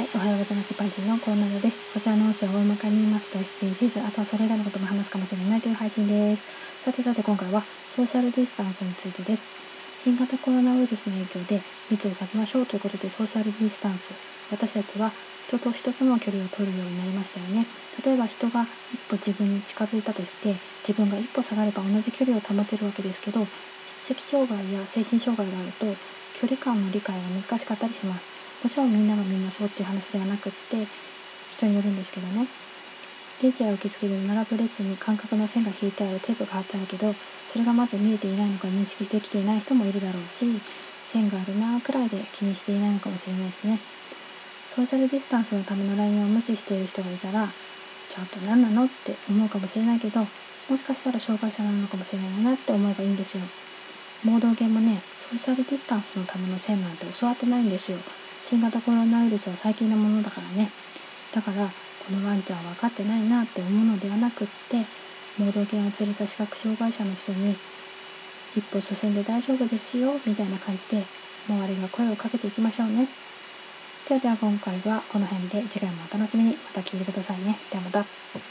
はい、おはようございます。一般人のコーナーです。こちらの音声を大まかに言いますと SDGs、あとはそれ以外のことも話すかもしれないという配信です。さてさて今回はソーシャルディスタンスについてです。新型コロナウイルスの影響で密を避けましょうということでソーシャルディスタンス。私たちは人と人との距離を取るようになりましたよね。例えば人が一歩自分に近づいたとして自分が一歩下がれば同じ距離を保てるわけですけど知的障害や精神障害があると距離感の理解が難しかったりします。もちろんみんながみんなそうっていう話ではなくって人によるんですけどね。レジや受付で並ぶ列に間隔の線が引いてあるテープが貼ってあるけどそれがまず見えていないのか認識できていない人もいるだろうし線があるなくらいで気にしていないのかもしれないですね。ソーシャルディスタンスのための LINE を無視している人がいたらちょっと何なのって思うかもしれないけどもしかしたら障害者なのかもしれないなって思えばいいんですよ。盲導犬もねソーシャルディスタンスのための線なんて教わってないんですよ。新型コロナウイルスは最近のものだからね。だからこのワンちゃん分かってないなって思うのではなくって盲導犬を連れた視覚障害者の人に一歩進んで大丈夫ですよみたいな感じで周りが声をかけていきましょうね。ではでは今回はこの辺で次回もお楽しみに。また聞いてくださいね。ではまた。